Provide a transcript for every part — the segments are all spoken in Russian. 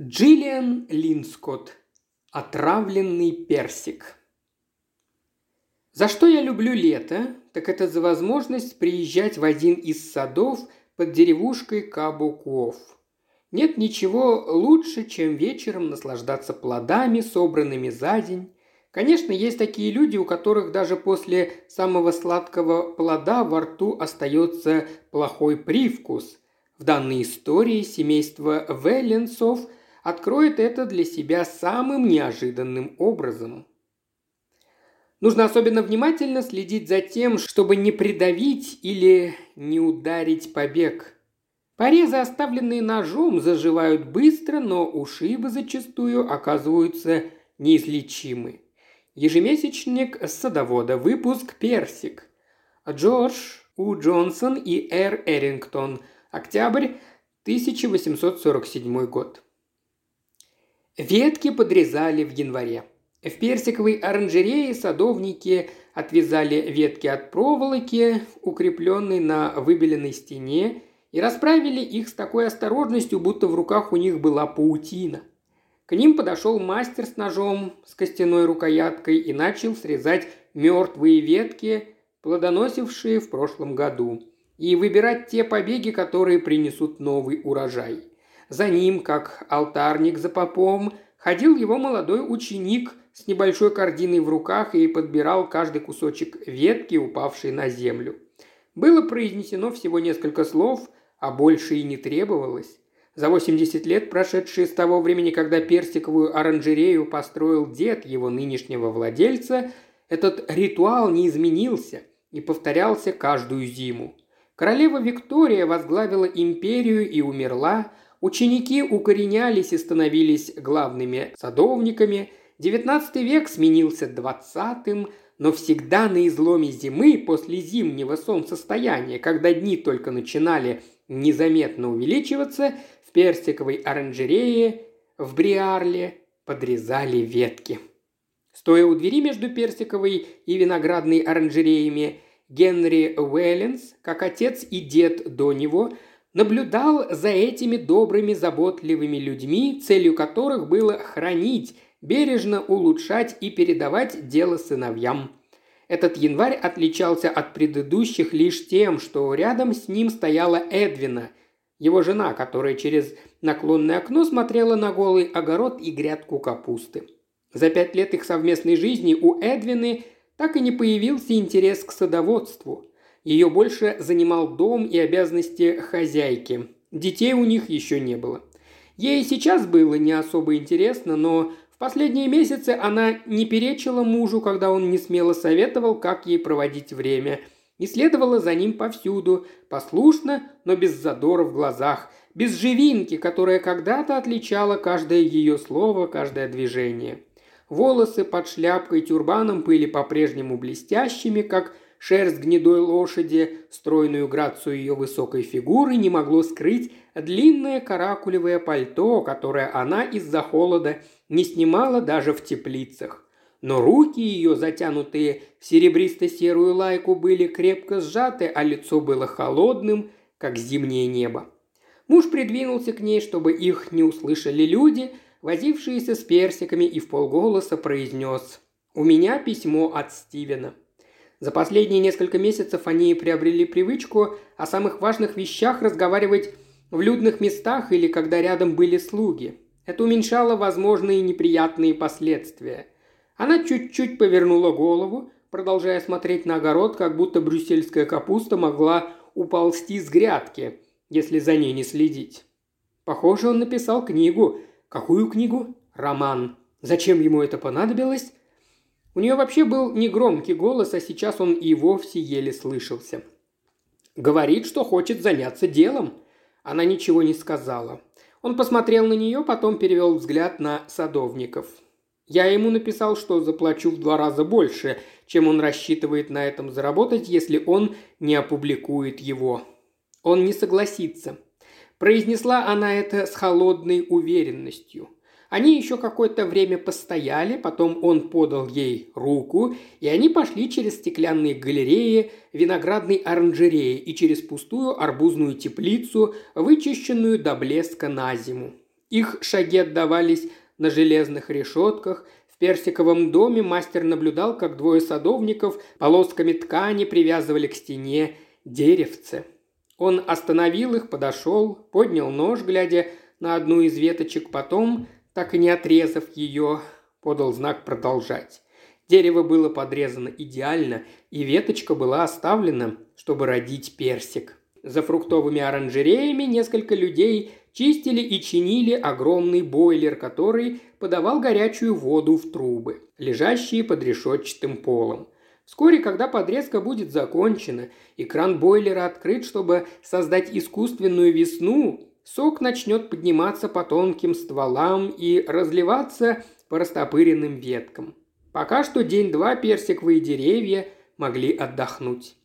Джиллиан Линскотт. Отравленный персик. За что я люблю лето, так это за возможность приезжать в один из садов под деревушкой Кабуков. Нет ничего лучше, чем вечером наслаждаться плодами, собранными за день. Конечно, есть такие люди, у которых даже после самого сладкого плода во рту остается плохой привкус. В данной истории семейство Велленсов – откроет это для себя самым неожиданным образом. Нужно особенно внимательно следить за тем, чтобы не придавить или не ударить побег. Порезы, оставленные ножом, заживают быстро, но ушибы зачастую оказываются неизлечимы. Ежемесячник садовода. Выпуск «Персик». Джордж У. Джонсон и Р. Эрингтон. Октябрь 1847 год. Ветки подрезали в январе. В персиковой оранжерее садовники отвязали ветки от проволоки, укрепленной на выбеленной стене, и расправили их с такой осторожностью, будто в руках у них была паутина. К ним подошел мастер с ножом с костяной рукояткой и начал срезать мертвые ветки, плодоносившие в прошлом году, и выбирать те побеги, которые принесут новый урожай – за ним, как алтарник за попом, ходил его молодой ученик с небольшой корзиной в руках и подбирал каждый кусочек ветки, упавшей на землю. Было произнесено всего несколько слов, а больше и не требовалось. За 80 лет, прошедшие с того времени, когда персиковую оранжерею построил дед его нынешнего владельца, этот ритуал не изменился и повторялся каждую зиму. Королева Виктория возглавила империю и умерла, Ученики укоренялись и становились главными садовниками. Девятнадцатый век сменился двадцатым, но всегда на изломе зимы после зимнего солнцестояния, когда дни только начинали незаметно увеличиваться, в персиковой оранжерее в Бриарле подрезали ветки. Стоя у двери между персиковой и виноградной оранжереями, Генри Уэлленс, как отец и дед до него, наблюдал за этими добрыми, заботливыми людьми, целью которых было хранить, бережно улучшать и передавать дело сыновьям. Этот январь отличался от предыдущих лишь тем, что рядом с ним стояла Эдвина, его жена, которая через наклонное окно смотрела на голый огород и грядку капусты. За пять лет их совместной жизни у Эдвины так и не появился интерес к садоводству. Ее больше занимал дом и обязанности хозяйки. Детей у них еще не было. Ей сейчас было не особо интересно, но в последние месяцы она не перечила мужу, когда он не смело советовал, как ей проводить время, и следовала за ним повсюду, послушно, но без задора в глазах, без живинки, которая когда-то отличала каждое ее слово, каждое движение. Волосы под шляпкой тюрбаном были по-прежнему блестящими, как Шерсть гнедой лошади, стройную грацию ее высокой фигуры не могло скрыть длинное каракулевое пальто, которое она из-за холода не снимала даже в теплицах. Но руки ее, затянутые в серебристо-серую лайку, были крепко сжаты, а лицо было холодным, как зимнее небо. Муж придвинулся к ней, чтобы их не услышали люди, возившиеся с персиками, и в полголоса произнес «У меня письмо от Стивена». За последние несколько месяцев они приобрели привычку о самых важных вещах разговаривать в людных местах или когда рядом были слуги. Это уменьшало возможные неприятные последствия. Она чуть-чуть повернула голову, продолжая смотреть на огород, как будто брюссельская капуста могла уползти с грядки, если за ней не следить. Похоже, он написал книгу. Какую книгу? Роман. Зачем ему это понадобилось? У нее вообще был негромкий голос, а сейчас он и вовсе еле слышался. «Говорит, что хочет заняться делом». Она ничего не сказала. Он посмотрел на нее, потом перевел взгляд на садовников. Я ему написал, что заплачу в два раза больше, чем он рассчитывает на этом заработать, если он не опубликует его. Он не согласится. Произнесла она это с холодной уверенностью – они еще какое-то время постояли, потом он подал ей руку, и они пошли через стеклянные галереи виноградной оранжереи и через пустую арбузную теплицу, вычищенную до блеска на зиму. Их шаги отдавались на железных решетках. В персиковом доме мастер наблюдал, как двое садовников полосками ткани привязывали к стене деревце. Он остановил их, подошел, поднял нож, глядя на одну из веточек, потом, так и не отрезав ее, подал знак продолжать. Дерево было подрезано идеально, и веточка была оставлена, чтобы родить персик. За фруктовыми оранжереями несколько людей чистили и чинили огромный бойлер, который подавал горячую воду в трубы, лежащие под решетчатым полом. Вскоре, когда подрезка будет закончена и кран бойлера открыт, чтобы создать искусственную весну, сок начнет подниматься по тонким стволам и разливаться по растопыренным веткам. Пока что день-два персиковые деревья могли отдохнуть.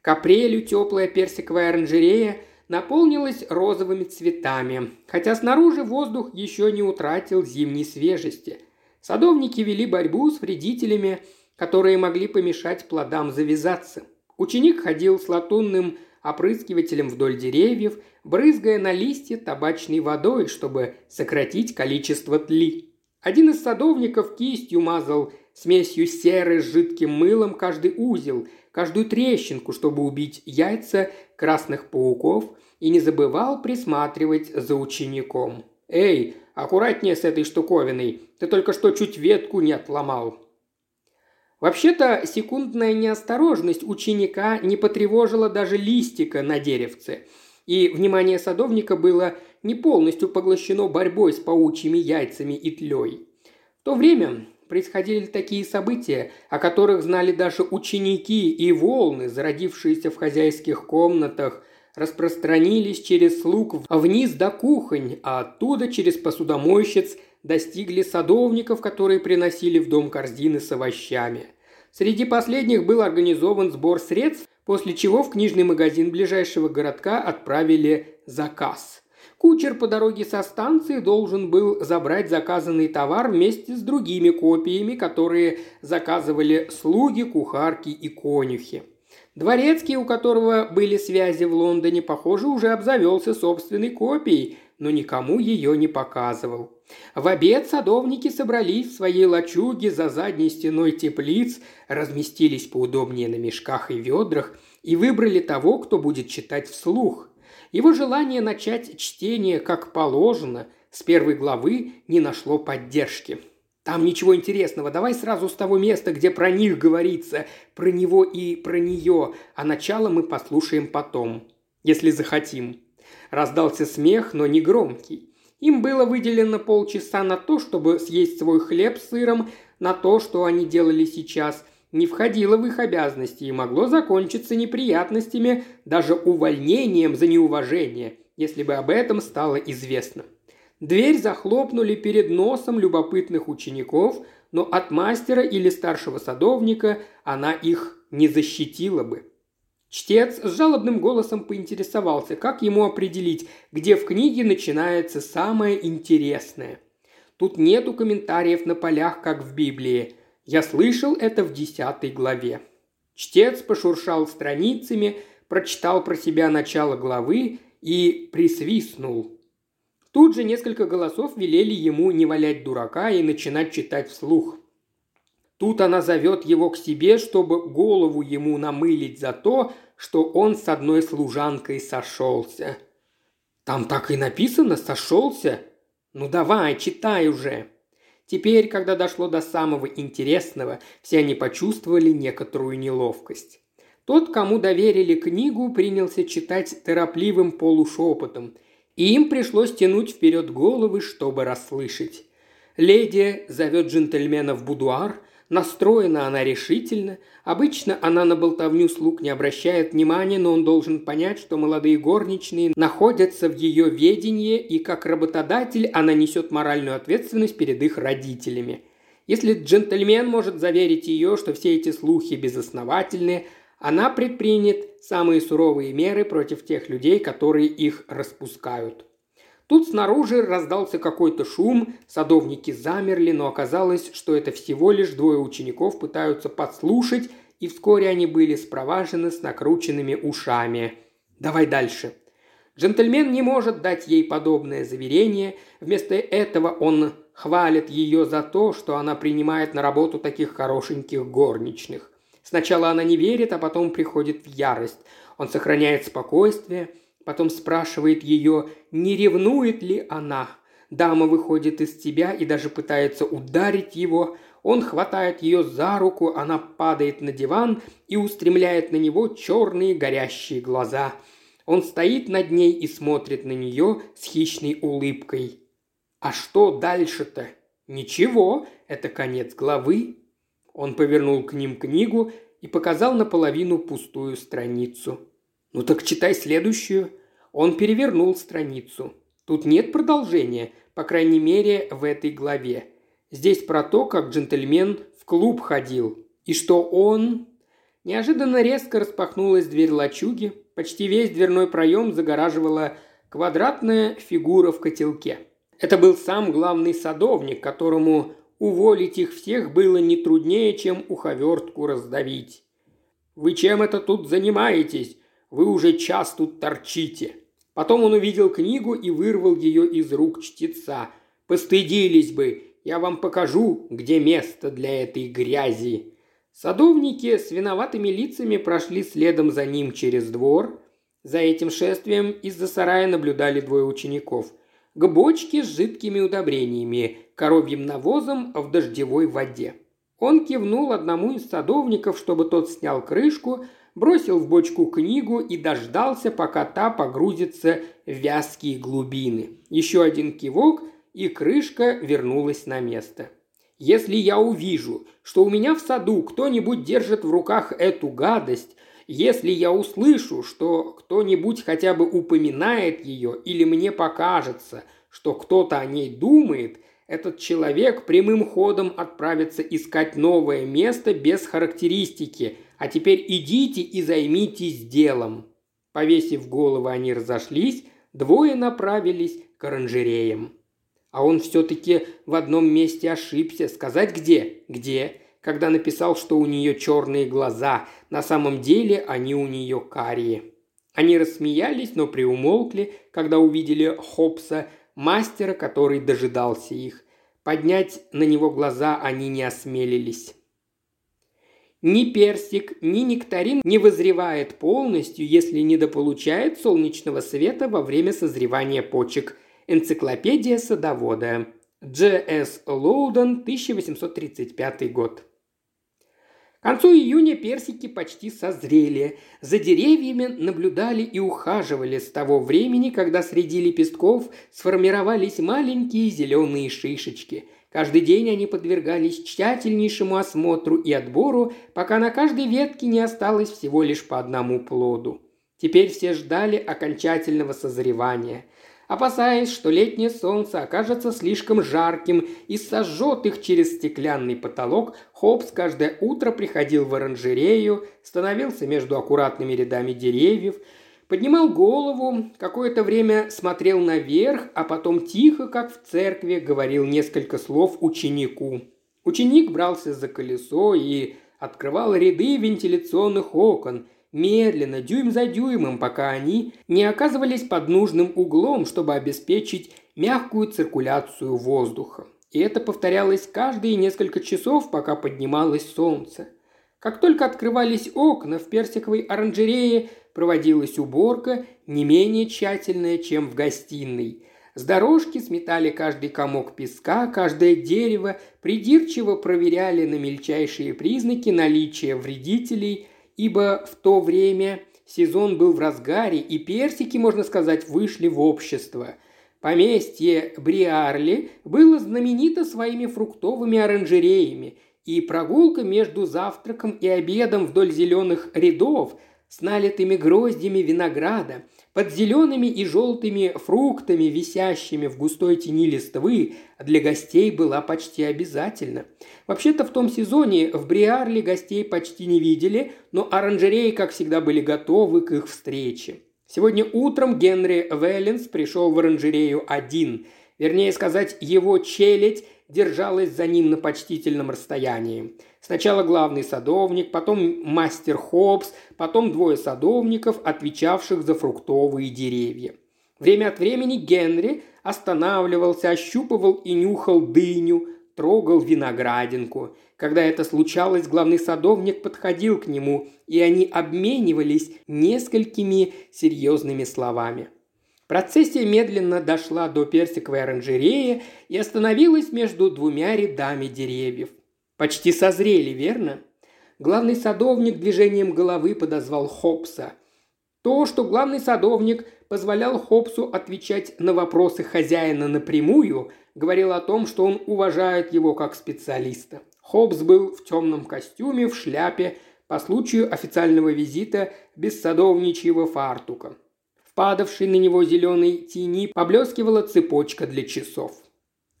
К апрелю теплая персиковая оранжерея наполнилась розовыми цветами, хотя снаружи воздух еще не утратил зимней свежести. Садовники вели борьбу с вредителями, которые могли помешать плодам завязаться. Ученик ходил с латунным опрыскивателем вдоль деревьев, брызгая на листья табачной водой, чтобы сократить количество тли. Один из садовников кистью мазал смесью серы с жидким мылом каждый узел, каждую трещинку, чтобы убить яйца красных пауков, и не забывал присматривать за учеником. «Эй, аккуратнее с этой штуковиной, ты только что чуть ветку не отломал». Вообще-то секундная неосторожность ученика не потревожила даже листика на деревце, и внимание садовника было не полностью поглощено борьбой с паучьими яйцами и тлей. В то время происходили такие события, о которых знали даже ученики и волны, зародившиеся в хозяйских комнатах, распространились через слуг вниз до кухонь, а оттуда через посудомойщиц достигли садовников, которые приносили в дом корзины с овощами. Среди последних был организован сбор средств, после чего в книжный магазин ближайшего городка отправили заказ. Кучер по дороге со станции должен был забрать заказанный товар вместе с другими копиями, которые заказывали слуги, кухарки и конюхи. Дворецкий, у которого были связи в Лондоне, похоже, уже обзавелся собственной копией, но никому ее не показывал. В обед садовники собрались в своей лачуге за задней стеной теплиц, разместились поудобнее на мешках и ведрах и выбрали того, кто будет читать вслух – его желание начать чтение как положено с первой главы не нашло поддержки. Там ничего интересного, давай сразу с того места, где про них говорится, про него и про нее, а начало мы послушаем потом, если захотим. Раздался смех, но не громкий. Им было выделено полчаса на то, чтобы съесть свой хлеб с сыром, на то, что они делали сейчас – не входило в их обязанности и могло закончиться неприятностями, даже увольнением за неуважение, если бы об этом стало известно. Дверь захлопнули перед носом любопытных учеников, но от мастера или старшего садовника она их не защитила бы. Чтец с жалобным голосом поинтересовался, как ему определить, где в книге начинается самое интересное. Тут нету комментариев на полях, как в Библии – я слышал это в десятой главе. Чтец пошуршал страницами, прочитал про себя начало главы и присвистнул. Тут же несколько голосов велели ему не валять дурака и начинать читать вслух. Тут она зовет его к себе, чтобы голову ему намылить за то, что он с одной служанкой сошелся. Там так и написано «сошелся». Ну давай, читай уже. Теперь, когда дошло до самого интересного, все они почувствовали некоторую неловкость. Тот, кому доверили книгу, принялся читать торопливым полушепотом, и им пришлось тянуть вперед головы, чтобы расслышать. Леди зовет джентльмена в будуар, Настроена она решительно. Обычно она на болтовню слуг не обращает внимания, но он должен понять, что молодые горничные находятся в ее ведении, и как работодатель она несет моральную ответственность перед их родителями. Если джентльмен может заверить ее, что все эти слухи безосновательны, она предпринят самые суровые меры против тех людей, которые их распускают. Тут снаружи раздался какой-то шум, садовники замерли, но оказалось, что это всего лишь двое учеников пытаются подслушать, и вскоре они были спроважены с накрученными ушами. «Давай дальше». Джентльмен не может дать ей подобное заверение, вместо этого он хвалит ее за то, что она принимает на работу таких хорошеньких горничных. Сначала она не верит, а потом приходит в ярость. Он сохраняет спокойствие, потом спрашивает ее, не ревнует ли она. Дама выходит из себя и даже пытается ударить его. Он хватает ее за руку, она падает на диван и устремляет на него черные горящие глаза. Он стоит над ней и смотрит на нее с хищной улыбкой. А что дальше-то? Ничего, это конец главы. Он повернул к ним книгу и показал наполовину пустую страницу. «Ну так читай следующую». Он перевернул страницу. Тут нет продолжения, по крайней мере, в этой главе. Здесь про то, как джентльмен в клуб ходил. И что он... Неожиданно резко распахнулась дверь лачуги. Почти весь дверной проем загораживала квадратная фигура в котелке. Это был сам главный садовник, которому уволить их всех было не труднее, чем уховертку раздавить. «Вы чем это тут занимаетесь? Вы уже час тут торчите!» Потом он увидел книгу и вырвал ее из рук чтеца. «Постыдились бы! Я вам покажу, где место для этой грязи!» Садовники с виноватыми лицами прошли следом за ним через двор. За этим шествием из-за сарая наблюдали двое учеников. К бочке с жидкими удобрениями, коровьим навозом в дождевой воде. Он кивнул одному из садовников, чтобы тот снял крышку, бросил в бочку книгу и дождался, пока та погрузится в вязкие глубины. Еще один кивок, и крышка вернулась на место. «Если я увижу, что у меня в саду кто-нибудь держит в руках эту гадость, если я услышу, что кто-нибудь хотя бы упоминает ее или мне покажется, что кто-то о ней думает, этот человек прямым ходом отправится искать новое место без характеристики, а теперь идите и займитесь делом». Повесив головы, они разошлись, двое направились к оранжереям. А он все-таки в одном месте ошибся. Сказать где? Где? Когда написал, что у нее черные глаза. На самом деле они у нее карие. Они рассмеялись, но приумолкли, когда увидели Хопса, мастера, который дожидался их. Поднять на него глаза они не осмелились. Ни персик, ни нектарин не вызревает полностью, если недополучает солнечного света во время созревания почек. Энциклопедия садовода. Дж.С. Лоуден, 1835 год. К концу июня персики почти созрели. За деревьями наблюдали и ухаживали с того времени, когда среди лепестков сформировались маленькие зеленые шишечки – Каждый день они подвергались тщательнейшему осмотру и отбору, пока на каждой ветке не осталось всего лишь по одному плоду. Теперь все ждали окончательного созревания. Опасаясь, что летнее солнце окажется слишком жарким и сожжет их через стеклянный потолок, Хопс каждое утро приходил в оранжерею, становился между аккуратными рядами деревьев, Поднимал голову, какое-то время смотрел наверх, а потом тихо, как в церкви, говорил несколько слов ученику. Ученик брался за колесо и открывал ряды вентиляционных окон, медленно, дюйм за дюймом, пока они не оказывались под нужным углом, чтобы обеспечить мягкую циркуляцию воздуха. И это повторялось каждые несколько часов, пока поднималось солнце. Как только открывались окна в персиковой оранжерее, проводилась уборка не менее тщательная, чем в гостиной. С дорожки сметали каждый комок песка, каждое дерево, придирчиво проверяли на мельчайшие признаки наличия вредителей, ибо в то время сезон был в разгаре, и персики, можно сказать, вышли в общество. Поместье Бриарли было знаменито своими фруктовыми оранжереями, и прогулка между завтраком и обедом вдоль зеленых рядов с налитыми гроздями винограда, под зелеными и желтыми фруктами, висящими в густой тени листвы, для гостей была почти обязательна. Вообще-то в том сезоне в Бриарле гостей почти не видели, но оранжереи, как всегда, были готовы к их встрече. Сегодня утром Генри Веллинс пришел в оранжерею один. Вернее сказать, его челядь держалась за ним на почтительном расстоянии. Сначала главный садовник, потом мастер Хопс, потом двое садовников, отвечавших за фруктовые деревья. Время от времени Генри останавливался, ощупывал и нюхал дыню, трогал виноградинку. Когда это случалось, главный садовник подходил к нему, и они обменивались несколькими серьезными словами. Процессия медленно дошла до персиковой оранжереи и остановилась между двумя рядами деревьев. Почти созрели, верно? Главный садовник движением головы подозвал Хопса. То, что главный садовник позволял Хопсу отвечать на вопросы хозяина напрямую, говорило о том, что он уважает его как специалиста. Хопс был в темном костюме, в шляпе, по случаю официального визита без садовничьего фартука. В падавшей на него зеленой тени поблескивала цепочка для часов.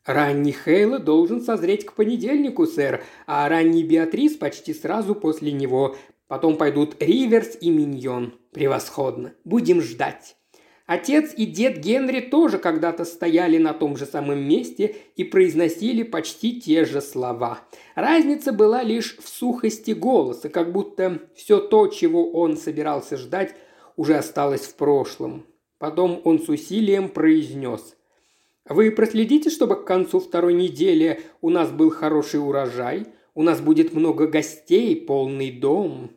«Ранний Хейла должен созреть к понедельнику, сэр, а ранний Беатрис почти сразу после него. Потом пойдут Риверс и Миньон. Превосходно. Будем ждать». Отец и дед Генри тоже когда-то стояли на том же самом месте и произносили почти те же слова. Разница была лишь в сухости голоса, как будто все то, чего он собирался ждать, уже осталось в прошлом. Потом он с усилием произнес. «Вы проследите, чтобы к концу второй недели у нас был хороший урожай, у нас будет много гостей, полный дом».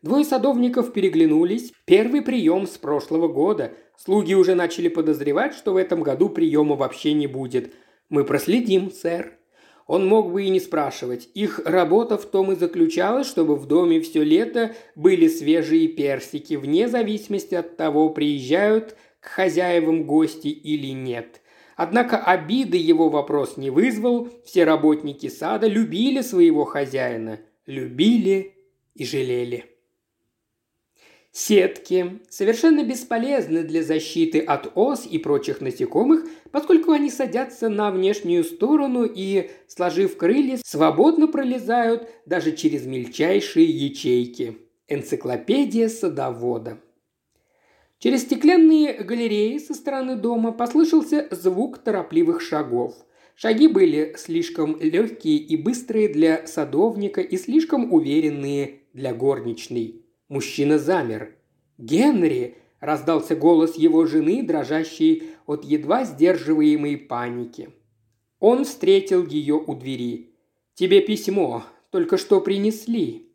Двое садовников переглянулись. Первый прием с прошлого года – Слуги уже начали подозревать, что в этом году приема вообще не будет. Мы проследим, сэр. Он мог бы и не спрашивать. Их работа в том и заключалась, чтобы в доме все лето были свежие персики, вне зависимости от того, приезжают к хозяевам гости или нет. Однако обиды его вопрос не вызвал, все работники сада любили своего хозяина, любили и жалели. Сетки совершенно бесполезны для защиты от ос и прочих насекомых, поскольку они садятся на внешнюю сторону и, сложив крылья, свободно пролезают даже через мельчайшие ячейки. Энциклопедия садовода. Через стеклянные галереи со стороны дома послышался звук торопливых шагов. Шаги были слишком легкие и быстрые для садовника и слишком уверенные для горничной. Мужчина замер. «Генри!» – раздался голос его жены, дрожащий от едва сдерживаемой паники. Он встретил ее у двери. «Тебе письмо. Только что принесли».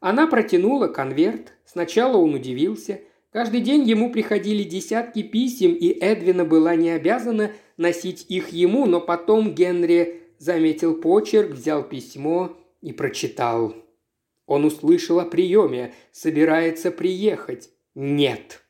Она протянула конверт. Сначала он удивился. Каждый день ему приходили десятки писем, и Эдвина была не обязана носить их ему, но потом Генри заметил почерк, взял письмо и прочитал. Он услышал о приеме, собирается приехать. Нет.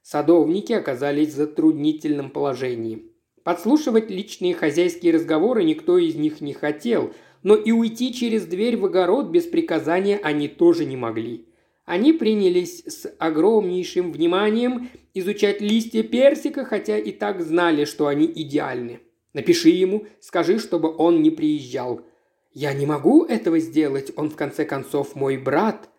Садовники оказались в затруднительном положении. Подслушивать личные хозяйские разговоры никто из них не хотел, но и уйти через дверь в огород без приказания они тоже не могли. Они принялись с огромнейшим вниманием изучать листья персика, хотя и так знали, что они идеальны. Напиши ему, скажи, чтобы он не приезжал. «Я не могу этого сделать, он в конце концов мой брат.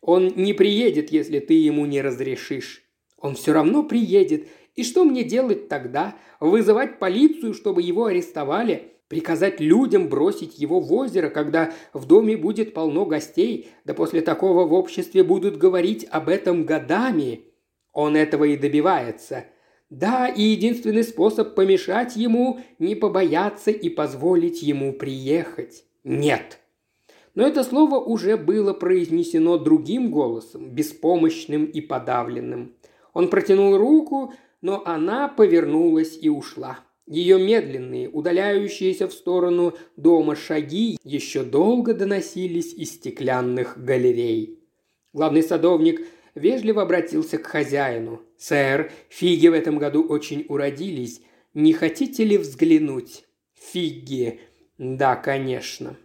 Он не приедет, если ты ему не разрешишь. Он все равно приедет. И что мне делать тогда? Вызывать полицию, чтобы его арестовали? Приказать людям бросить его в озеро, когда в доме будет полно гостей? Да после такого в обществе будут говорить об этом годами. Он этого и добивается. Да, и единственный способ помешать ему – не побояться и позволить ему приехать. «Нет». Но это слово уже было произнесено другим голосом, беспомощным и подавленным. Он протянул руку, но она повернулась и ушла. Ее медленные, удаляющиеся в сторону дома шаги еще долго доносились из стеклянных галерей. Главный садовник вежливо обратился к хозяину. «Сэр, фиги в этом году очень уродились. Не хотите ли взглянуть?» «Фиги», «Да, конечно».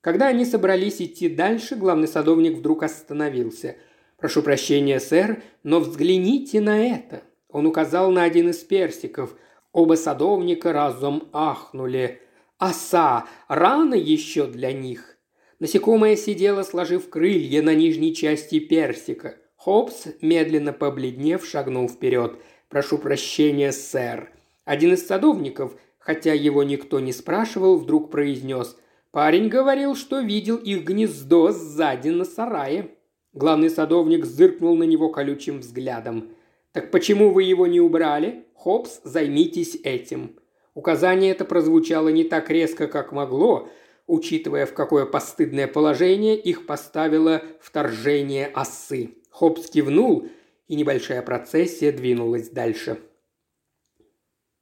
Когда они собрались идти дальше, главный садовник вдруг остановился. «Прошу прощения, сэр, но взгляните на это». Он указал на один из персиков. Оба садовника разом ахнули. «Оса! Рано еще для них!» Насекомое сидело, сложив крылья на нижней части персика. Хопс, медленно побледнев, шагнул вперед. «Прошу прощения, сэр». Один из садовников, хотя его никто не спрашивал, вдруг произнес «Парень говорил, что видел их гнездо сзади на сарае». Главный садовник зыркнул на него колючим взглядом. «Так почему вы его не убрали? Хопс, займитесь этим». Указание это прозвучало не так резко, как могло, учитывая, в какое постыдное положение их поставило вторжение осы. Хопс кивнул, и небольшая процессия двинулась дальше.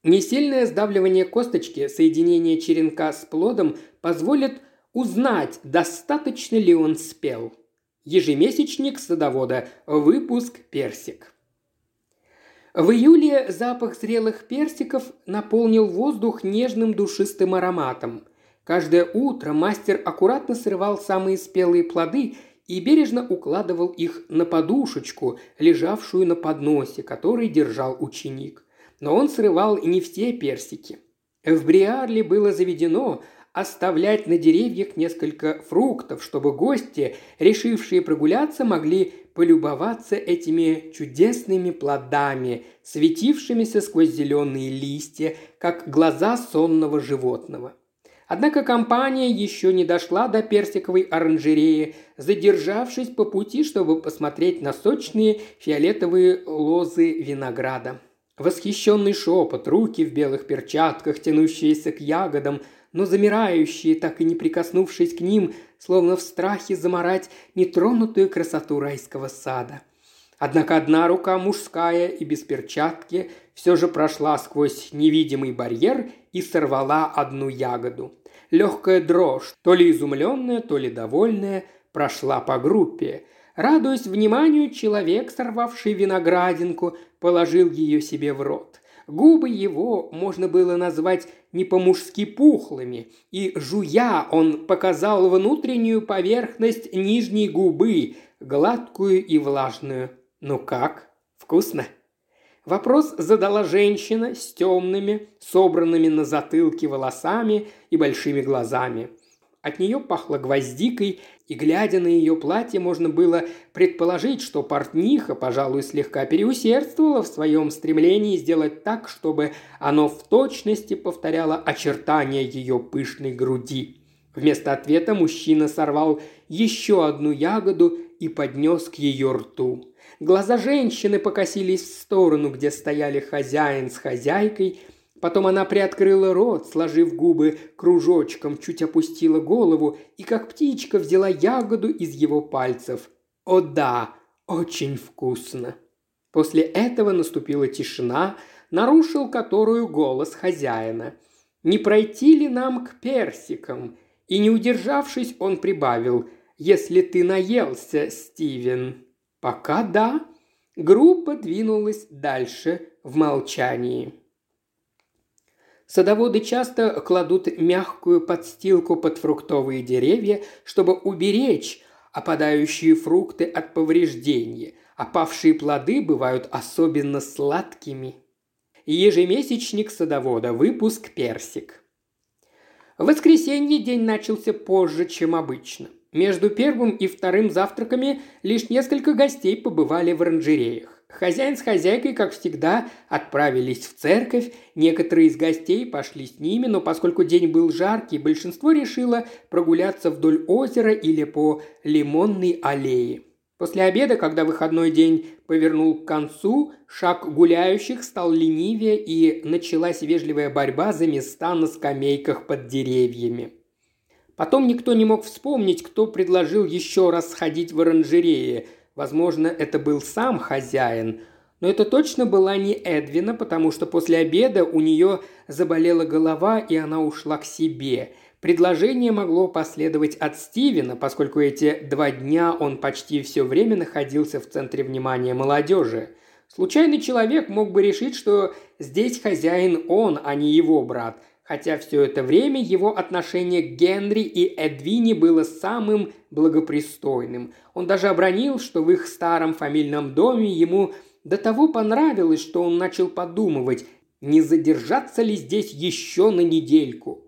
Несильное сдавливание косточки, соединение черенка с плодом позволит узнать, достаточно ли он спел. Ежемесячник садовода. Выпуск персик. В июле запах зрелых персиков наполнил воздух нежным душистым ароматом. Каждое утро мастер аккуратно срывал самые спелые плоды и бережно укладывал их на подушечку, лежавшую на подносе, который держал ученик. Но он срывал не все персики. В Бриарле было заведено оставлять на деревьях несколько фруктов, чтобы гости, решившие прогуляться, могли полюбоваться этими чудесными плодами, светившимися сквозь зеленые листья, как глаза сонного животного. Однако компания еще не дошла до персиковой оранжереи, задержавшись по пути, чтобы посмотреть на сочные фиолетовые лозы винограда. Восхищенный шепот, руки в белых перчатках, тянущиеся к ягодам, но замирающие, так и не прикоснувшись к ним, словно в страхе заморать нетронутую красоту райского сада. Однако одна рука мужская и без перчатки все же прошла сквозь невидимый барьер и сорвала одну ягоду. Легкая дрожь, то ли изумленная, то ли довольная, прошла по группе. Радуясь вниманию, человек, сорвавший виноградинку, положил ее себе в рот. Губы его можно было назвать не по-мужски пухлыми, и, жуя, он показал внутреннюю поверхность нижней губы, гладкую и влажную. «Ну как? Вкусно?» Вопрос задала женщина с темными, собранными на затылке волосами и большими глазами. От нее пахло гвоздикой, и, глядя на ее платье, можно было предположить, что портниха, пожалуй, слегка переусердствовала в своем стремлении сделать так, чтобы оно в точности повторяло очертания ее пышной груди. Вместо ответа мужчина сорвал еще одну ягоду и поднес к ее рту. Глаза женщины покосились в сторону, где стояли хозяин с хозяйкой – Потом она приоткрыла рот, сложив губы кружочком, чуть опустила голову и, как птичка, взяла ягоду из его пальцев. «О да, очень вкусно!» После этого наступила тишина, нарушил которую голос хозяина. «Не пройти ли нам к персикам?» И не удержавшись, он прибавил «Если ты наелся, Стивен». «Пока да». Группа двинулась дальше в молчании. Садоводы часто кладут мягкую подстилку под фруктовые деревья, чтобы уберечь опадающие фрукты от повреждения. Опавшие плоды бывают особенно сладкими. Ежемесячник садовода. Выпуск персик. В воскресенье день начался позже, чем обычно. Между первым и вторым завтраками лишь несколько гостей побывали в оранжереях. Хозяин с хозяйкой, как всегда, отправились в церковь. Некоторые из гостей пошли с ними, но поскольку день был жаркий, большинство решило прогуляться вдоль озера или по лимонной аллее. После обеда, когда выходной день повернул к концу, шаг гуляющих стал ленивее и началась вежливая борьба за места на скамейках под деревьями. Потом никто не мог вспомнить, кто предложил еще раз сходить в оранжерее – Возможно, это был сам хозяин, но это точно была не Эдвина, потому что после обеда у нее заболела голова, и она ушла к себе. Предложение могло последовать от Стивена, поскольку эти два дня он почти все время находился в центре внимания молодежи. Случайный человек мог бы решить, что здесь хозяин он, а не его брат – хотя все это время его отношение к Генри и Эдвине было самым благопристойным. Он даже обронил, что в их старом фамильном доме ему до того понравилось, что он начал подумывать, не задержаться ли здесь еще на недельку.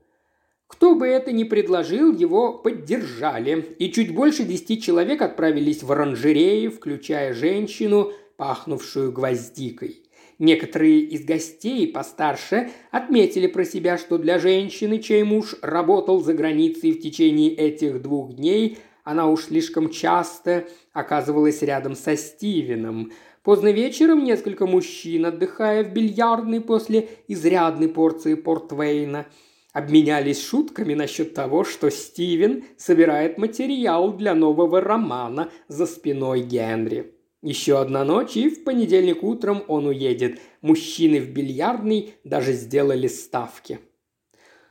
Кто бы это ни предложил, его поддержали, и чуть больше десяти человек отправились в оранжерею, включая женщину, пахнувшую гвоздикой. Некоторые из гостей постарше отметили про себя, что для женщины, чей муж работал за границей в течение этих двух дней, она уж слишком часто оказывалась рядом со Стивеном. Поздно вечером несколько мужчин, отдыхая в бильярдной после изрядной порции портвейна, обменялись шутками насчет того, что Стивен собирает материал для нового романа за спиной Генри. Еще одна ночь, и в понедельник утром он уедет. Мужчины в бильярдной даже сделали ставки.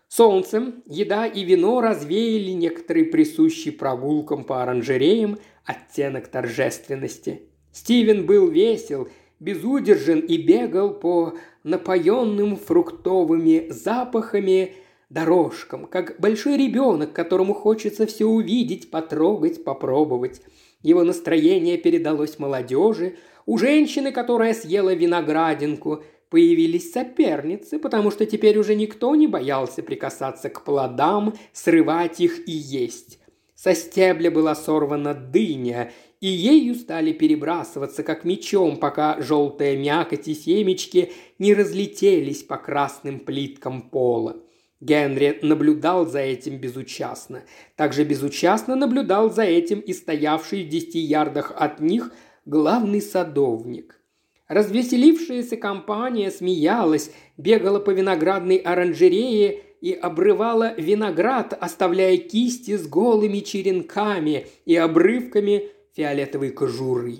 Солнцем, еда и вино развеяли некоторые присущий прогулкам по оранжереям оттенок торжественности. Стивен был весел, безудержен и бегал по напоенным фруктовыми запахами дорожкам, как большой ребенок, которому хочется все увидеть, потрогать, попробовать. Его настроение передалось молодежи. У женщины, которая съела виноградинку, появились соперницы, потому что теперь уже никто не боялся прикасаться к плодам, срывать их и есть. Со стебля была сорвана дыня, и ею стали перебрасываться, как мечом, пока желтая мякоть и семечки не разлетелись по красным плиткам пола. Генри наблюдал за этим безучастно. Также безучастно наблюдал за этим и стоявший в десяти ярдах от них главный садовник. Развеселившаяся компания смеялась, бегала по виноградной оранжерее и обрывала виноград, оставляя кисти с голыми черенками и обрывками фиолетовой кожуры.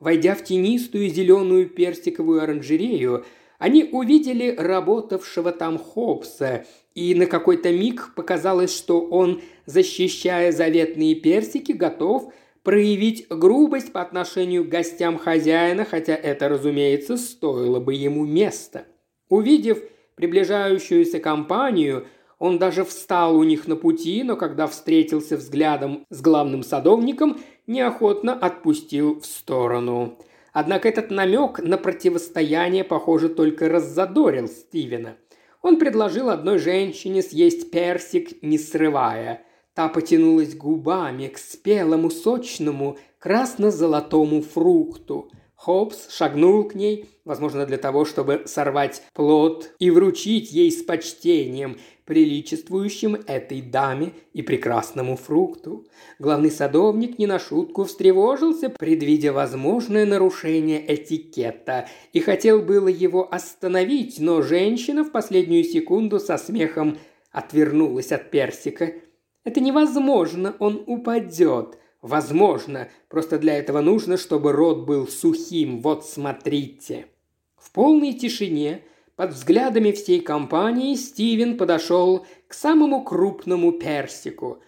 Войдя в тенистую зеленую персиковую оранжерею, они увидели работавшего там Хопса, и на какой-то миг показалось, что он, защищая заветные персики, готов проявить грубость по отношению к гостям хозяина, хотя это, разумеется, стоило бы ему места. Увидев приближающуюся компанию, он даже встал у них на пути, но когда встретился взглядом с главным садовником, неохотно отпустил в сторону. Однако этот намек на противостояние, похоже, только раззадорил Стивена. Он предложил одной женщине съесть персик, не срывая. Та потянулась губами к спелому, сочному, красно-золотому фрукту – Хопс шагнул к ней, возможно, для того, чтобы сорвать плод и вручить ей с почтением, приличествующим этой даме и прекрасному фрукту. Главный садовник не на шутку встревожился, предвидя возможное нарушение этикета, и хотел было его остановить, но женщина в последнюю секунду со смехом отвернулась от персика. «Это невозможно, он упадет», Возможно, просто для этого нужно, чтобы рот был сухим. Вот смотрите. В полной тишине, под взглядами всей компании, Стивен подошел к самому крупному персику.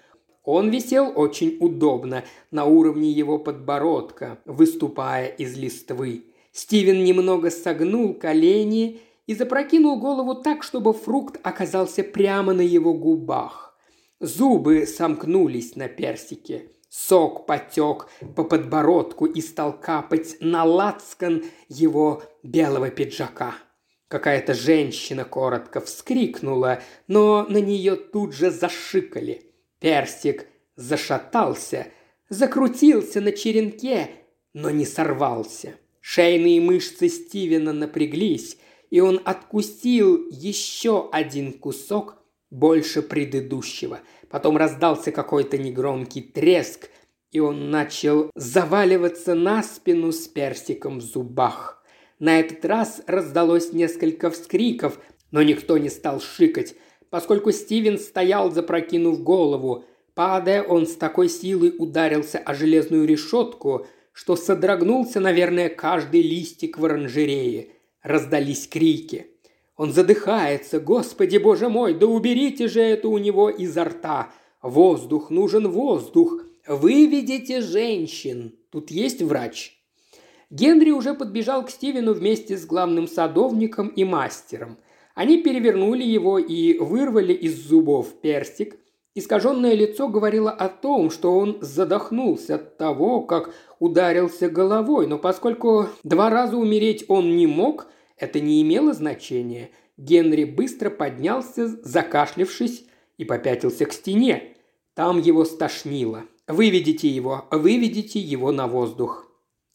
Он висел очень удобно, на уровне его подбородка, выступая из листвы. Стивен немного согнул колени и запрокинул голову так, чтобы фрукт оказался прямо на его губах. Зубы сомкнулись на персике. Сок потек по подбородку и стал капать на лацкан его белого пиджака. Какая-то женщина коротко вскрикнула, но на нее тут же зашикали. Персик зашатался, закрутился на черенке, но не сорвался. Шейные мышцы Стивена напряглись, и он откусил еще один кусок больше предыдущего – Потом раздался какой-то негромкий треск, и он начал заваливаться на спину с персиком в зубах. На этот раз раздалось несколько вскриков, но никто не стал шикать, поскольку Стивен стоял, запрокинув голову. Падая, он с такой силой ударился о железную решетку, что содрогнулся, наверное, каждый листик в оранжерее. Раздались крики – он задыхается. Господи, боже мой, да уберите же это у него изо рта. Воздух, нужен воздух. Выведите женщин. Тут есть врач. Генри уже подбежал к Стивену вместе с главным садовником и мастером. Они перевернули его и вырвали из зубов перстик. Искаженное лицо говорило о том, что он задохнулся от того, как ударился головой, но поскольку два раза умереть он не мог, это не имело значения. Генри быстро поднялся, закашлявшись, и попятился к стене. Там его стошнило. «Выведите его, выведите его на воздух».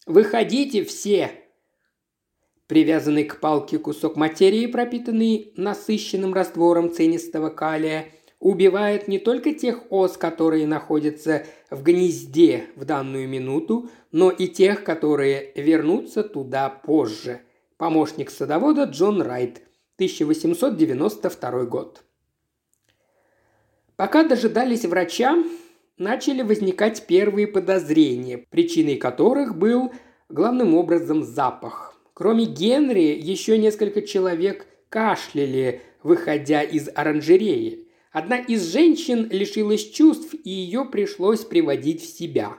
«Выходите все!» Привязанный к палке кусок материи, пропитанный насыщенным раствором ценистого калия, убивает не только тех ос, которые находятся в гнезде в данную минуту, но и тех, которые вернутся туда позже. Помощник садовода Джон Райт, 1892 год. Пока дожидались врача, начали возникать первые подозрения, причиной которых был главным образом запах. Кроме Генри, еще несколько человек кашляли, выходя из оранжереи. Одна из женщин лишилась чувств, и ее пришлось приводить в себя.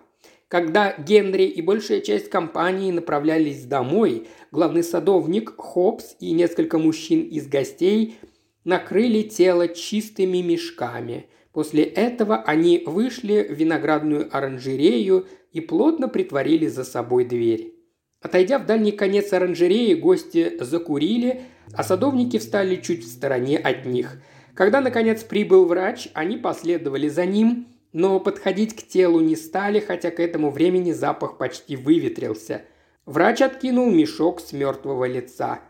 Когда Генри и большая часть компании направлялись домой, главный садовник Хопс и несколько мужчин из гостей накрыли тело чистыми мешками. После этого они вышли в виноградную оранжерею и плотно притворили за собой дверь. Отойдя в дальний конец оранжереи, гости закурили, а садовники встали чуть в стороне от них. Когда, наконец, прибыл врач, они последовали за ним, но подходить к телу не стали, хотя к этому времени запах почти выветрился. Врач откинул мешок с мертвого лица.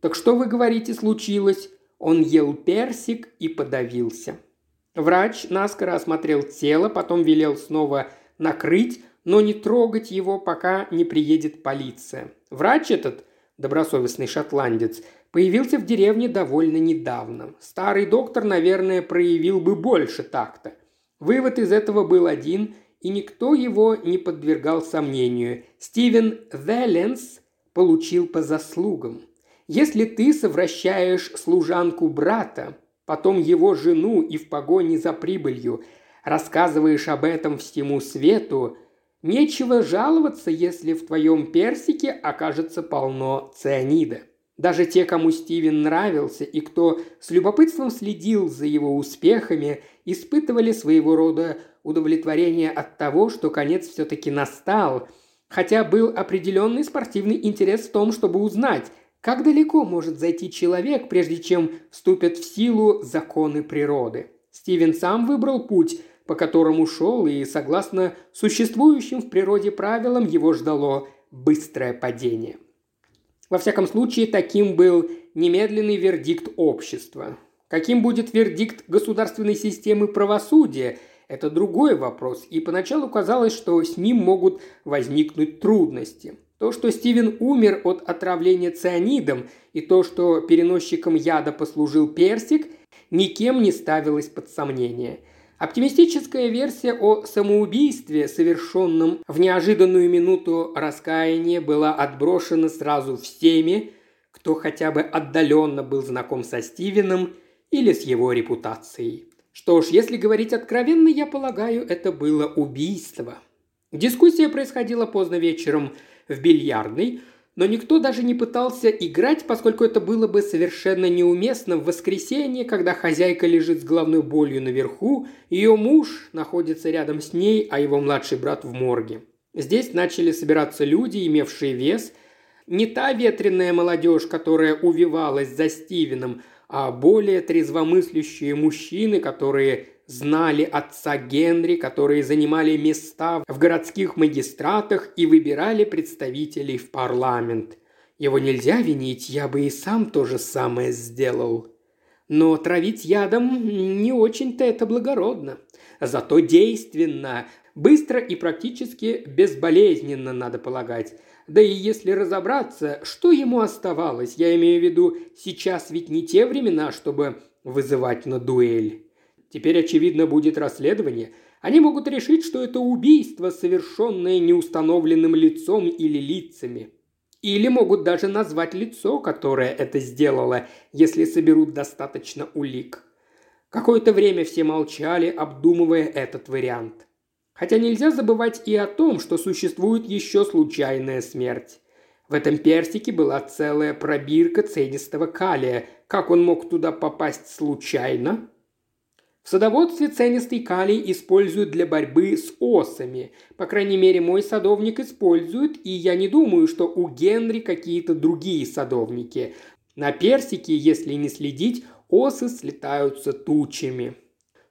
«Так что, вы говорите, случилось?» Он ел персик и подавился. Врач наскоро осмотрел тело, потом велел снова накрыть, но не трогать его, пока не приедет полиция. Врач этот, добросовестный шотландец, появился в деревне довольно недавно. Старый доктор, наверное, проявил бы больше такта. Вывод из этого был один, и никто его не подвергал сомнению. Стивен Велленс получил по заслугам. Если ты совращаешь служанку брата, потом его жену и в погоне за прибылью рассказываешь об этом всему свету, нечего жаловаться, если в твоем персике окажется полно цианида. Даже те, кому Стивен нравился и кто с любопытством следил за его успехами, испытывали своего рода удовлетворение от того, что конец все-таки настал, хотя был определенный спортивный интерес в том, чтобы узнать, как далеко может зайти человек, прежде чем вступят в силу законы природы. Стивен сам выбрал путь, по которому шел, и, согласно существующим в природе правилам, его ждало быстрое падение – во всяком случае, таким был немедленный вердикт общества. Каким будет вердикт государственной системы правосудия – это другой вопрос, и поначалу казалось, что с ним могут возникнуть трудности. То, что Стивен умер от отравления цианидом, и то, что переносчиком яда послужил персик, никем не ставилось под сомнение – Оптимистическая версия о самоубийстве, совершенном в неожиданную минуту раскаяния, была отброшена сразу всеми, кто хотя бы отдаленно был знаком со Стивеном или с его репутацией. Что ж, если говорить откровенно, я полагаю, это было убийство. Дискуссия происходила поздно вечером в бильярдной – но никто даже не пытался играть, поскольку это было бы совершенно неуместно в воскресенье, когда хозяйка лежит с головной болью наверху, ее муж находится рядом с ней, а его младший брат в морге. Здесь начали собираться люди, имевшие вес. Не та ветреная молодежь, которая увивалась за Стивеном, а более трезвомыслящие мужчины, которые знали отца Генри, которые занимали места в городских магистратах и выбирали представителей в парламент. Его нельзя винить, я бы и сам то же самое сделал. Но травить ядом не очень-то это благородно. Зато действенно, быстро и практически безболезненно, надо полагать. Да и если разобраться, что ему оставалось, я имею в виду, сейчас ведь не те времена, чтобы вызывать на дуэль. Теперь, очевидно, будет расследование. Они могут решить, что это убийство, совершенное неустановленным лицом или лицами. Или могут даже назвать лицо, которое это сделало, если соберут достаточно улик. Какое-то время все молчали, обдумывая этот вариант. Хотя нельзя забывать и о том, что существует еще случайная смерть. В этом персике была целая пробирка ценистого калия. Как он мог туда попасть случайно? В садоводстве ценистый калий используют для борьбы с осами. По крайней мере, мой садовник использует, и я не думаю, что у Генри какие-то другие садовники. На персике, если не следить, осы слетаются тучами.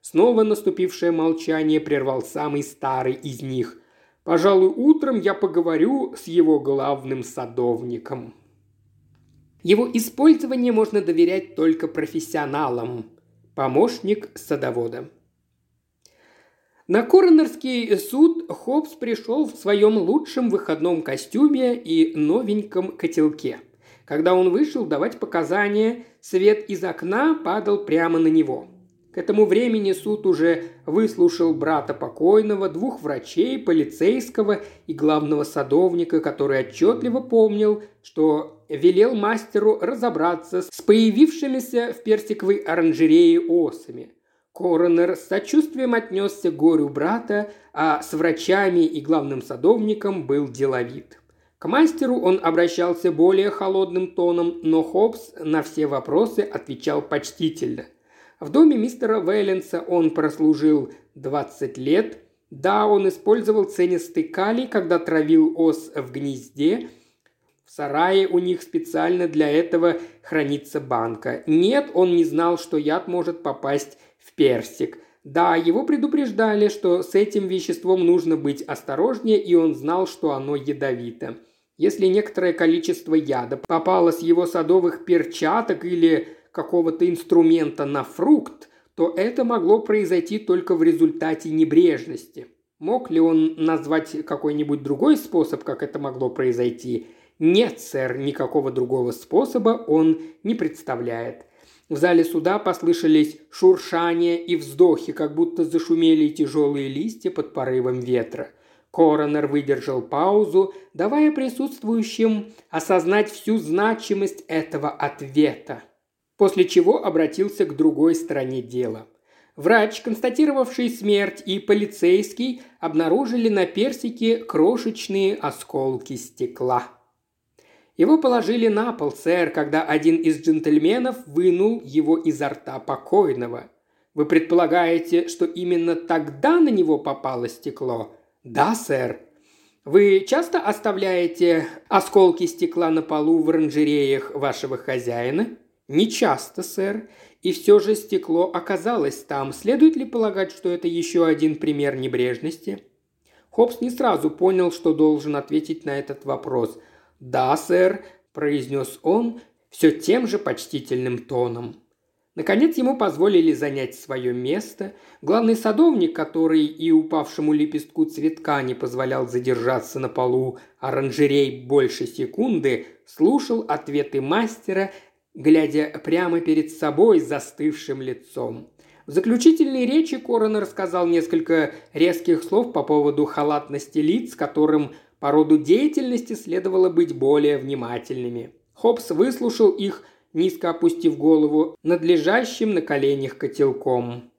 Снова наступившее молчание прервал самый старый из них. Пожалуй, утром я поговорю с его главным садовником. Его использование можно доверять только профессионалам. Помощник садовода. На коронерский суд Хопс пришел в своем лучшем выходном костюме и новеньком котелке. Когда он вышел давать показания, свет из окна падал прямо на него. К этому времени суд уже выслушал брата покойного, двух врачей, полицейского и главного садовника, который отчетливо помнил, что велел мастеру разобраться с появившимися в персиковой оранжерее осами – Коронер с сочувствием отнесся к горю брата, а с врачами и главным садовником был деловит. К мастеру он обращался более холодным тоном, но Хоббс на все вопросы отвечал почтительно. В доме мистера Вэлленса он прослужил 20 лет. Да, он использовал ценистый калий, когда травил ос в гнезде. В сарае у них специально для этого хранится банка. Нет, он не знал, что яд может попасть в персик. Да, его предупреждали, что с этим веществом нужно быть осторожнее, и он знал, что оно ядовито. Если некоторое количество яда попало с его садовых перчаток или какого-то инструмента на фрукт, то это могло произойти только в результате небрежности. Мог ли он назвать какой-нибудь другой способ, как это могло произойти? Нет, сэр, никакого другого способа он не представляет. В зале суда послышались шуршания и вздохи, как будто зашумели тяжелые листья под порывом ветра. Коронер выдержал паузу, давая присутствующим осознать всю значимость этого ответа. После чего обратился к другой стороне дела. Врач, констатировавший смерть, и полицейский обнаружили на персике крошечные осколки стекла. Его положили на пол, сэр, когда один из джентльменов вынул его изо рта покойного. Вы предполагаете, что именно тогда на него попало стекло? Да, сэр. Вы часто оставляете осколки стекла на полу в оранжереях вашего хозяина? Не часто, сэр. И все же стекло оказалось там. Следует ли полагать, что это еще один пример небрежности? Хоббс не сразу понял, что должен ответить на этот вопрос. «Да, сэр», – произнес он все тем же почтительным тоном. Наконец ему позволили занять свое место. Главный садовник, который и упавшему лепестку цветка не позволял задержаться на полу оранжерей больше секунды, слушал ответы мастера, глядя прямо перед собой застывшим лицом. В заключительной речи Коронер рассказал несколько резких слов по поводу халатности лиц, которым по роду деятельности следовало быть более внимательными. Хопс выслушал их, низко опустив голову, надлежащим на коленях котелком.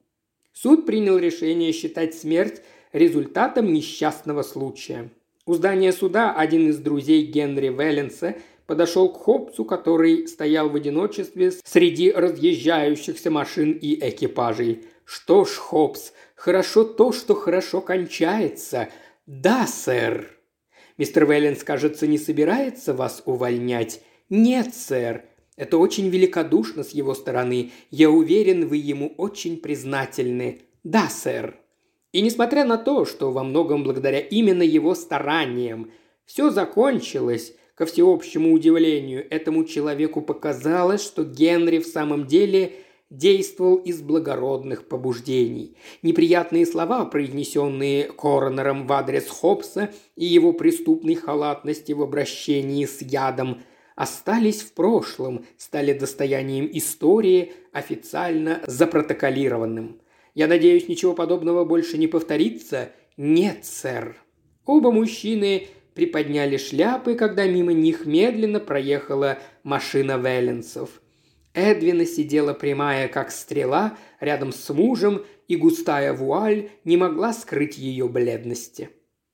Суд принял решение считать смерть результатом несчастного случая. У здания суда один из друзей Генри Велленса подошел к Хопсу, который стоял в одиночестве среди разъезжающихся машин и экипажей. «Что ж, Хопс, хорошо то, что хорошо кончается. Да, сэр!» Мистер Вэлленс, кажется, не собирается вас увольнять. Нет, сэр. Это очень великодушно с его стороны. Я уверен, вы ему очень признательны. Да, сэр. И несмотря на то, что во многом благодаря именно его стараниям все закончилось, ко всеобщему удивлению, этому человеку показалось, что Генри в самом деле – действовал из благородных побуждений. Неприятные слова, произнесенные коронером в адрес Хопса и его преступной халатности в обращении с ядом, остались в прошлом, стали достоянием истории, официально запротоколированным. Я надеюсь, ничего подобного больше не повторится? Нет, сэр. Оба мужчины приподняли шляпы, когда мимо них медленно проехала машина Велленсов – Эдвина сидела прямая, как стрела, рядом с мужем, и густая вуаль не могла скрыть ее бледности.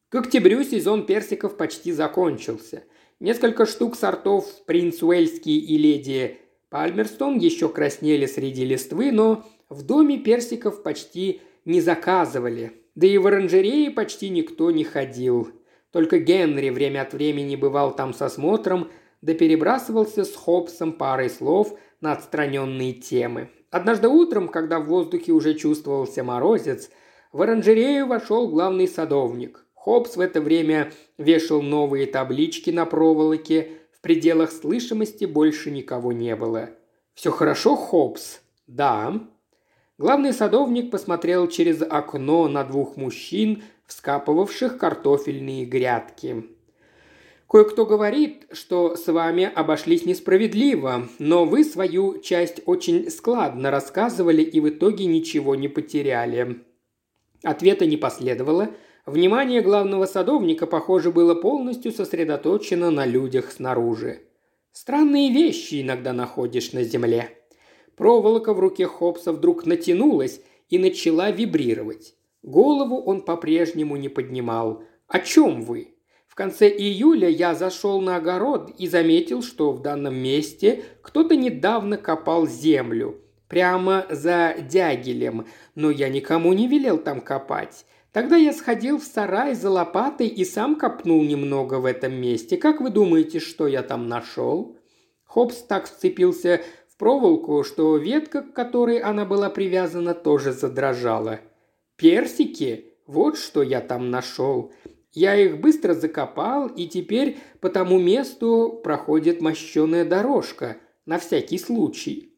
К октябрю сезон персиков почти закончился. Несколько штук сортов «Принц Уэльский» и «Леди Пальмерстон» еще краснели среди листвы, но в доме персиков почти не заказывали. Да и в оранжерее почти никто не ходил. Только Генри время от времени бывал там со смотром, да перебрасывался с Хоббсом парой слов на отстраненные темы. Однажды утром, когда в воздухе уже чувствовался морозец, в оранжерею вошел главный садовник. Хоббс в это время вешал новые таблички на проволоке, в пределах слышимости больше никого не было. «Все хорошо, Хоббс?» «Да». Главный садовник посмотрел через окно на двух мужчин, вскапывавших картофельные грядки. Кое-кто говорит, что с вами обошлись несправедливо, но вы свою часть очень складно рассказывали и в итоге ничего не потеряли. Ответа не последовало. Внимание главного садовника, похоже, было полностью сосредоточено на людях снаружи. Странные вещи иногда находишь на земле. Проволока в руке Хопса вдруг натянулась и начала вибрировать. Голову он по-прежнему не поднимал. «О чем вы?» В конце июля я зашел на огород и заметил, что в данном месте кто-то недавно копал землю. Прямо за дягелем, но я никому не велел там копать. Тогда я сходил в сарай за лопатой и сам копнул немного в этом месте. Как вы думаете, что я там нашел?» Хопс так вцепился в проволоку, что ветка, к которой она была привязана, тоже задрожала. «Персики? Вот что я там нашел. Я их быстро закопал, и теперь по тому месту проходит мощеная дорожка, на всякий случай».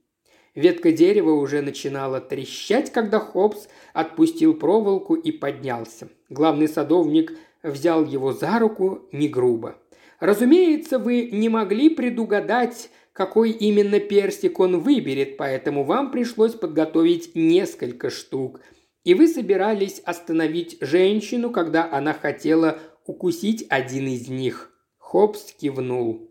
Ветка дерева уже начинала трещать, когда Хопс отпустил проволоку и поднялся. Главный садовник взял его за руку не грубо. Разумеется, вы не могли предугадать, какой именно перстик он выберет, поэтому вам пришлось подготовить несколько штук. И вы собирались остановить женщину, когда она хотела укусить один из них. Хопс кивнул.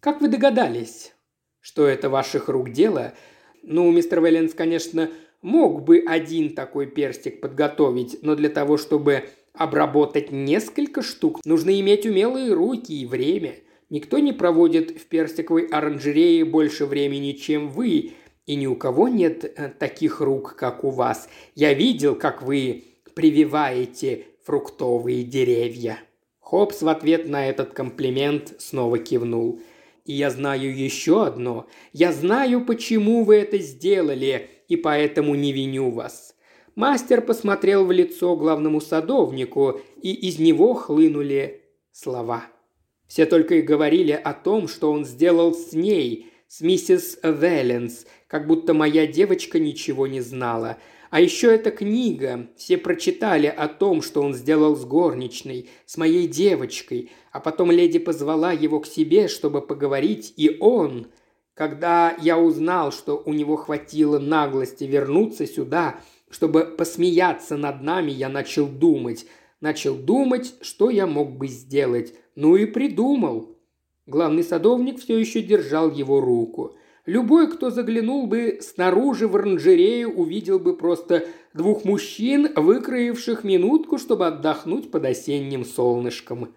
«Как вы догадались, что это ваших рук дело?» «Ну, мистер Велленс, конечно, мог бы один такой перстик подготовить, но для того, чтобы обработать несколько штук, нужно иметь умелые руки и время. Никто не проводит в персиковой оранжерее больше времени, чем вы, и ни у кого нет э, таких рук, как у вас. Я видел, как вы прививаете фруктовые деревья». Хопс в ответ на этот комплимент снова кивнул. «И я знаю еще одно. Я знаю, почему вы это сделали, и поэтому не виню вас». Мастер посмотрел в лицо главному садовнику, и из него хлынули слова. Все только и говорили о том, что он сделал с ней, с миссис Велленс, как будто моя девочка ничего не знала. А еще эта книга. Все прочитали о том, что он сделал с горничной, с моей девочкой. А потом леди позвала его к себе, чтобы поговорить, и он... Когда я узнал, что у него хватило наглости вернуться сюда, чтобы посмеяться над нами, я начал думать. Начал думать, что я мог бы сделать. Ну и придумал. Главный садовник все еще держал его руку. Любой, кто заглянул бы снаружи в оранжерею, увидел бы просто двух мужчин, выкроивших минутку, чтобы отдохнуть под осенним солнышком.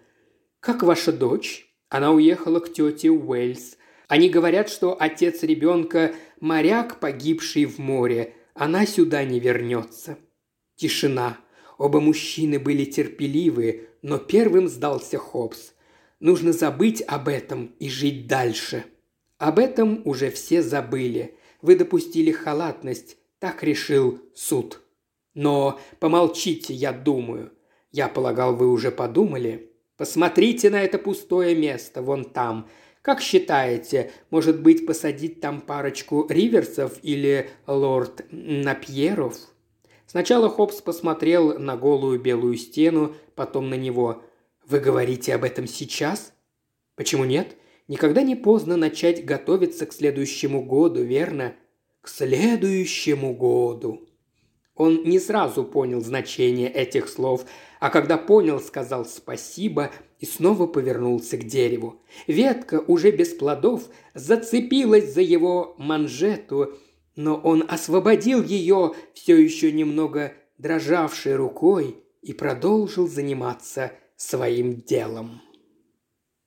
«Как ваша дочь?» Она уехала к тете Уэльс. Они говорят, что отец ребенка – моряк, погибший в море. Она сюда не вернется. Тишина. Оба мужчины были терпеливы, но первым сдался Хоббс. Нужно забыть об этом и жить дальше. Об этом уже все забыли. Вы допустили халатность, так решил суд. Но помолчите, я думаю. Я полагал, вы уже подумали. Посмотрите на это пустое место, вон там. Как считаете, может быть, посадить там парочку риверсов или лорд Напьеров?» Сначала Хопс посмотрел на голую белую стену, потом на него. «Вы говорите об этом сейчас?» «Почему нет? Никогда не поздно начать готовиться к следующему году, верно?» «К следующему году!» Он не сразу понял значение этих слов, а когда понял, сказал спасибо и снова повернулся к дереву. Ветка, уже без плодов, зацепилась за его манжету, но он освободил ее, все еще немного дрожавшей рукой, и продолжил заниматься своим делом.